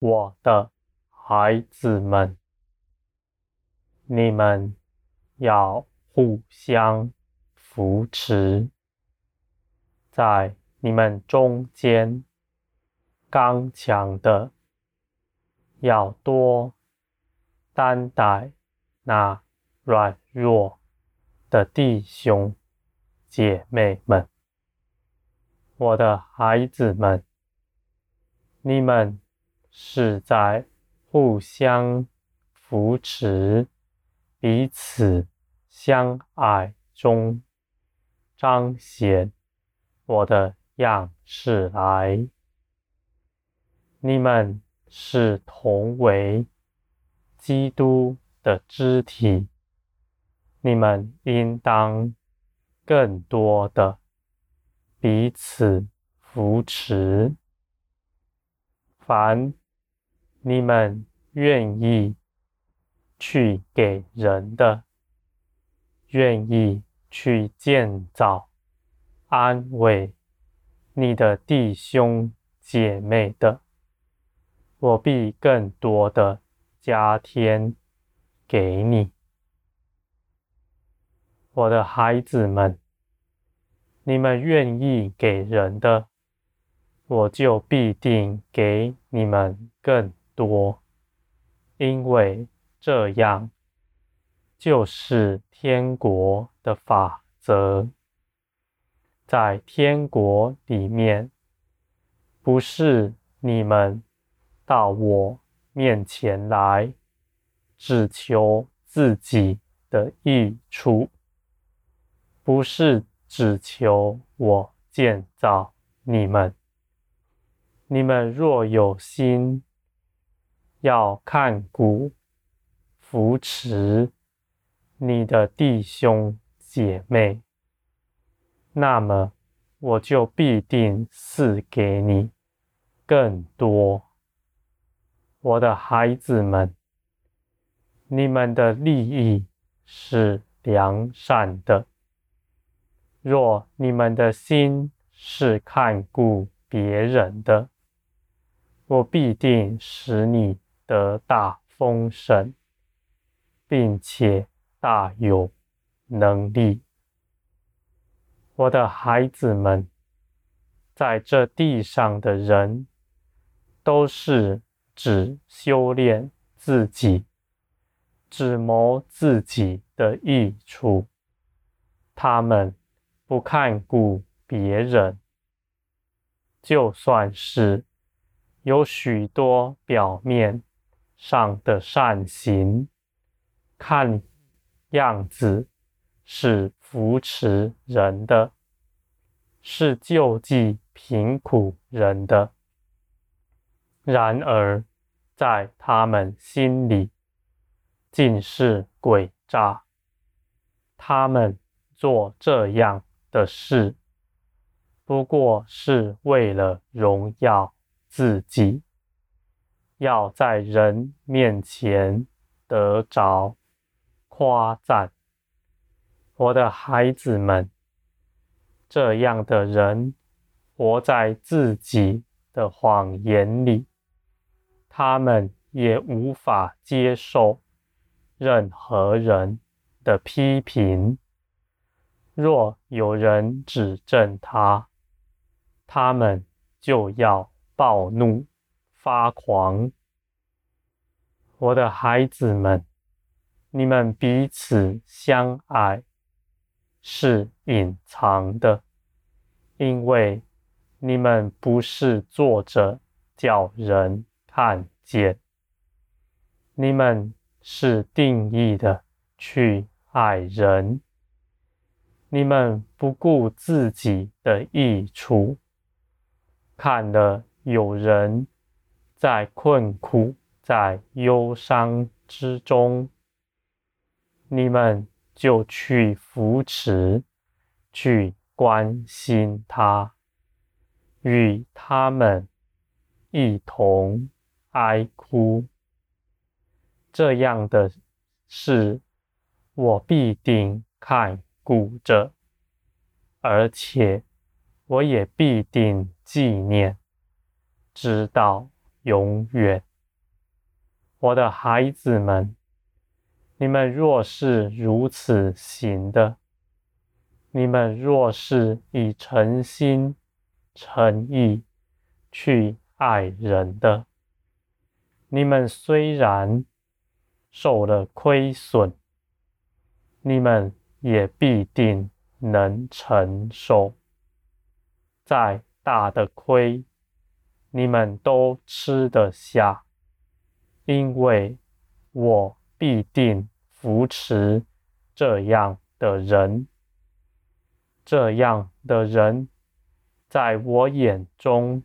我的孩子们，你们要互相扶持，在你们中间刚强的，要多担待那软弱的弟兄姐妹们。我的孩子们，你们是在互相扶持、彼此相爱中彰显我的样式来。你们是同为基督的肢体，你们应当更多的。彼此扶持，凡你们愿意去给人的，愿意去建造、安慰你的弟兄姐妹的，我必更多的加添给你，我的孩子们。你们愿意给人的，我就必定给你们更多，因为这样就是天国的法则。在天国里面，不是你们到我面前来，只求自己的益处，不是。只求我建造你们。你们若有心要看顾、扶持你的弟兄姐妹，那么我就必定赐给你更多。我的孩子们，你们的利益是良善的。若你们的心是看顾别人的，我必定使你得大丰盛，并且大有能力。我的孩子们，在这地上的人，都是只修炼自己，只谋自己的益处，他们。不看顾别人，就算是有许多表面上的善行，看样子是扶持人的，是救济贫苦人的，然而在他们心里尽是诡诈。他们做这样的事，不过是为了荣耀自己，要在人面前得着夸赞。我的孩子们，这样的人活在自己的谎言里，他们也无法接受任何人的批评。若有人指正他，他们就要暴怒发狂。我的孩子们，你们彼此相爱是隐藏的，因为你们不是坐着叫人看见，你们是定义的去爱人。你们不顾自己的益处，看了有人在困苦、在忧伤之中，你们就去扶持、去关心他，与他们一同哀哭。这样的事，我必定看顾着，而且我也必定纪念，直到永远。我的孩子们，你们若是如此行的，你们若是以诚心诚意去爱人的，你们虽然受了亏损，你们也必定能承受。再大的亏，你们都吃得下，因为我必定扶持这样的人。这样的人，在我眼中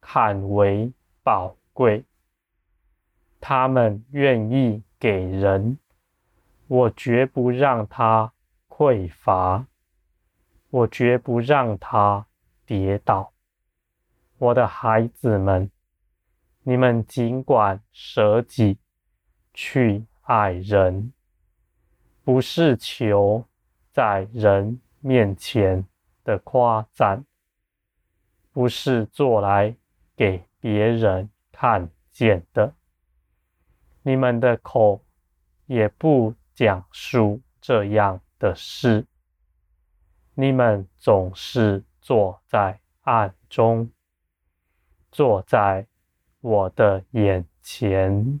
看为宝贵。他们愿意给人，我绝不让他匮乏，我绝不让他跌倒。我的孩子们，你们尽管舍己去爱人，不是求在人面前的夸赞，不是做来给别人看见的。你们的口也不讲述这样的事，你们总是坐在暗中，坐在我的眼前，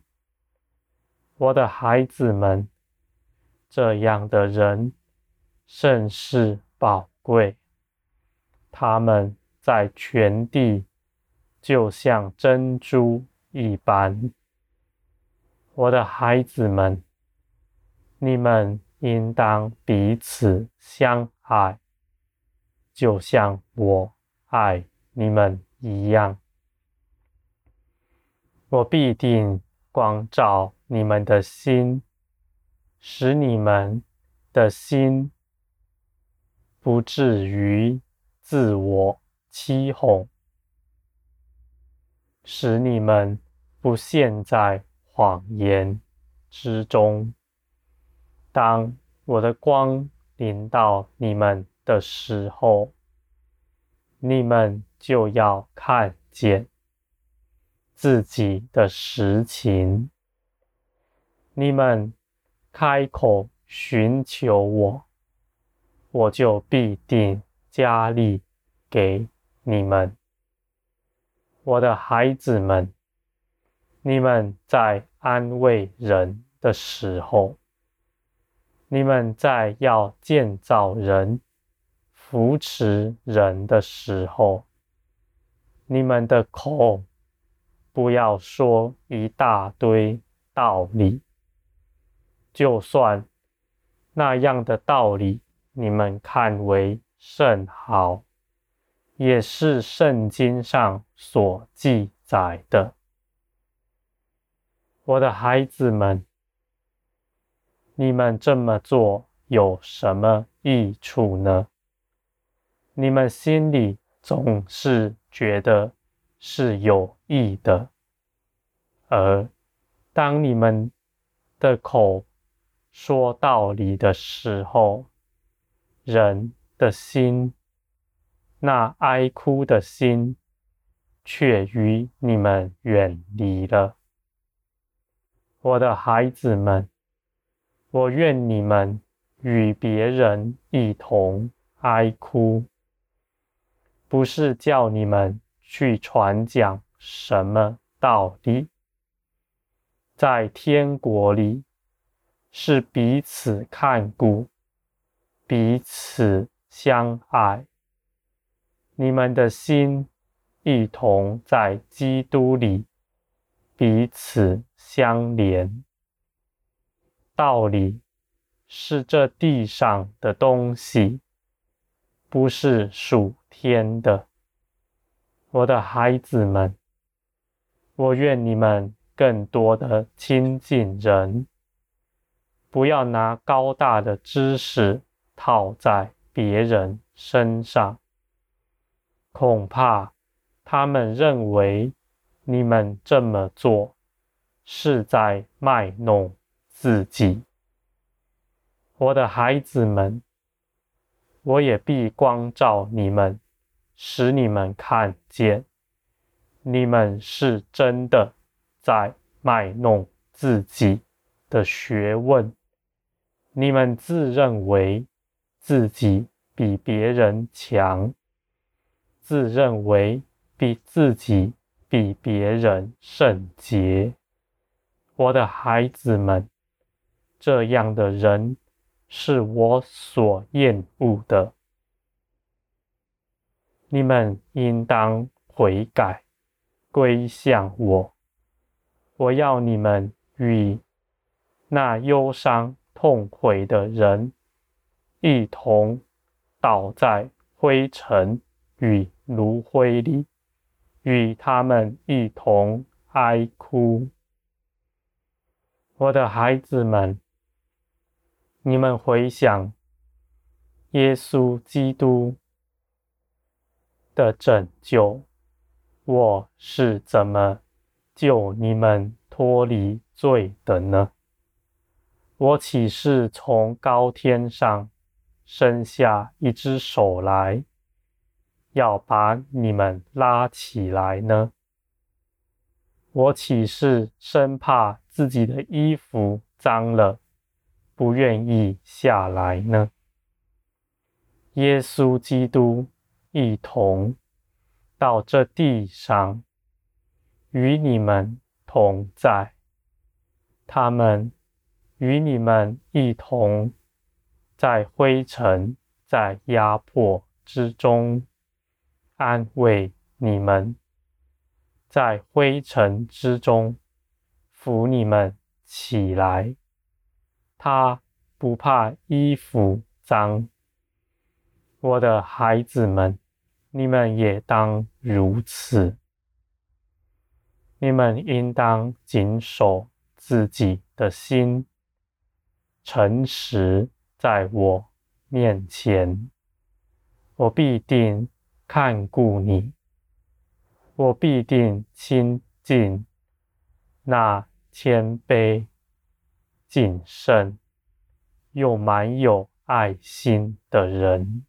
我的孩子们，这样的人甚是宝贵，他们在全地就像珍珠一般。我的孩子们，你们应当彼此相爱，就像我爱你们一样。我必定光照你们的心，使你们的心不至于自我欺哄，使你们不陷在谎言之中。当我的光临到你们的时候，你们就要看见自己的实情。你们开口寻求我，我就必定加力给你们，我的孩子们。你们在安慰人的时候，你们在要建造人、扶持人的时候，你们的口不要说一大堆道理，就算那样的道理你们看为甚好，也是圣经上所记载的。我的孩子们，你们这么做有什么益处呢？你们心里总是觉得是有益的，而当你们的口说道理的时候，人的心，那哀哭的心，却与你们远离了。我的孩子们，我愿你们与别人一同哀哭，不是叫你们去传讲什么道理。在天国里，是彼此看顾，彼此相爱。你们的心一同在基督里。彼此相连，道理是这地上的东西，不是属天的。我的孩子们，我愿你们更多的亲近人，不要拿高大的知识套在别人身上，恐怕他们认为。你们这么做是在卖弄自己，我的孩子们，我也必光照你们，使你们看见，你们是真的在卖弄自己的学问，你们自认为自己比别人强，自认为比自己比别人圣洁。我的孩子们，这样的人是我所厌恶的。你们应当悔改，归向我。我要你们与那忧伤痛悔的人一同倒在灰尘与炉灰里，与他们一同哀哭。我的孩子们，你们回想耶稣基督的拯救，我是怎么救你们脱离罪的呢？我岂是从高天上伸下一只手来，要把你们拉起来呢？我岂是生怕自己的衣服脏了，不愿意下来呢？耶稣基督一同到这地上，与你们同在，他们与你们一同在灰尘、在压迫之中安慰你们。在灰尘之中扶你们起来，他不怕衣服脏。我的孩子们，你们也当如此。你们应当谨守自己的心，诚实在我面前，我必定看顾你。我必定亲近那谦卑、谨慎又满有爱心的人。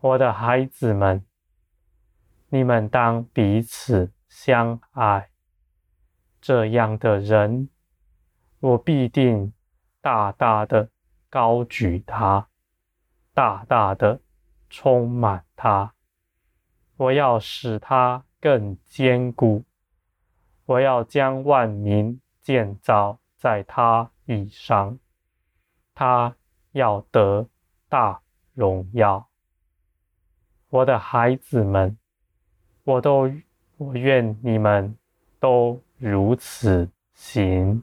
我的孩子们，你们当彼此相爱。这样的人，我必定大大的高举他，大大的充满他。我要使他更坚固，我要将万民建造在他以上，他要得大荣耀。我的孩子们，我都我愿你们都如此行。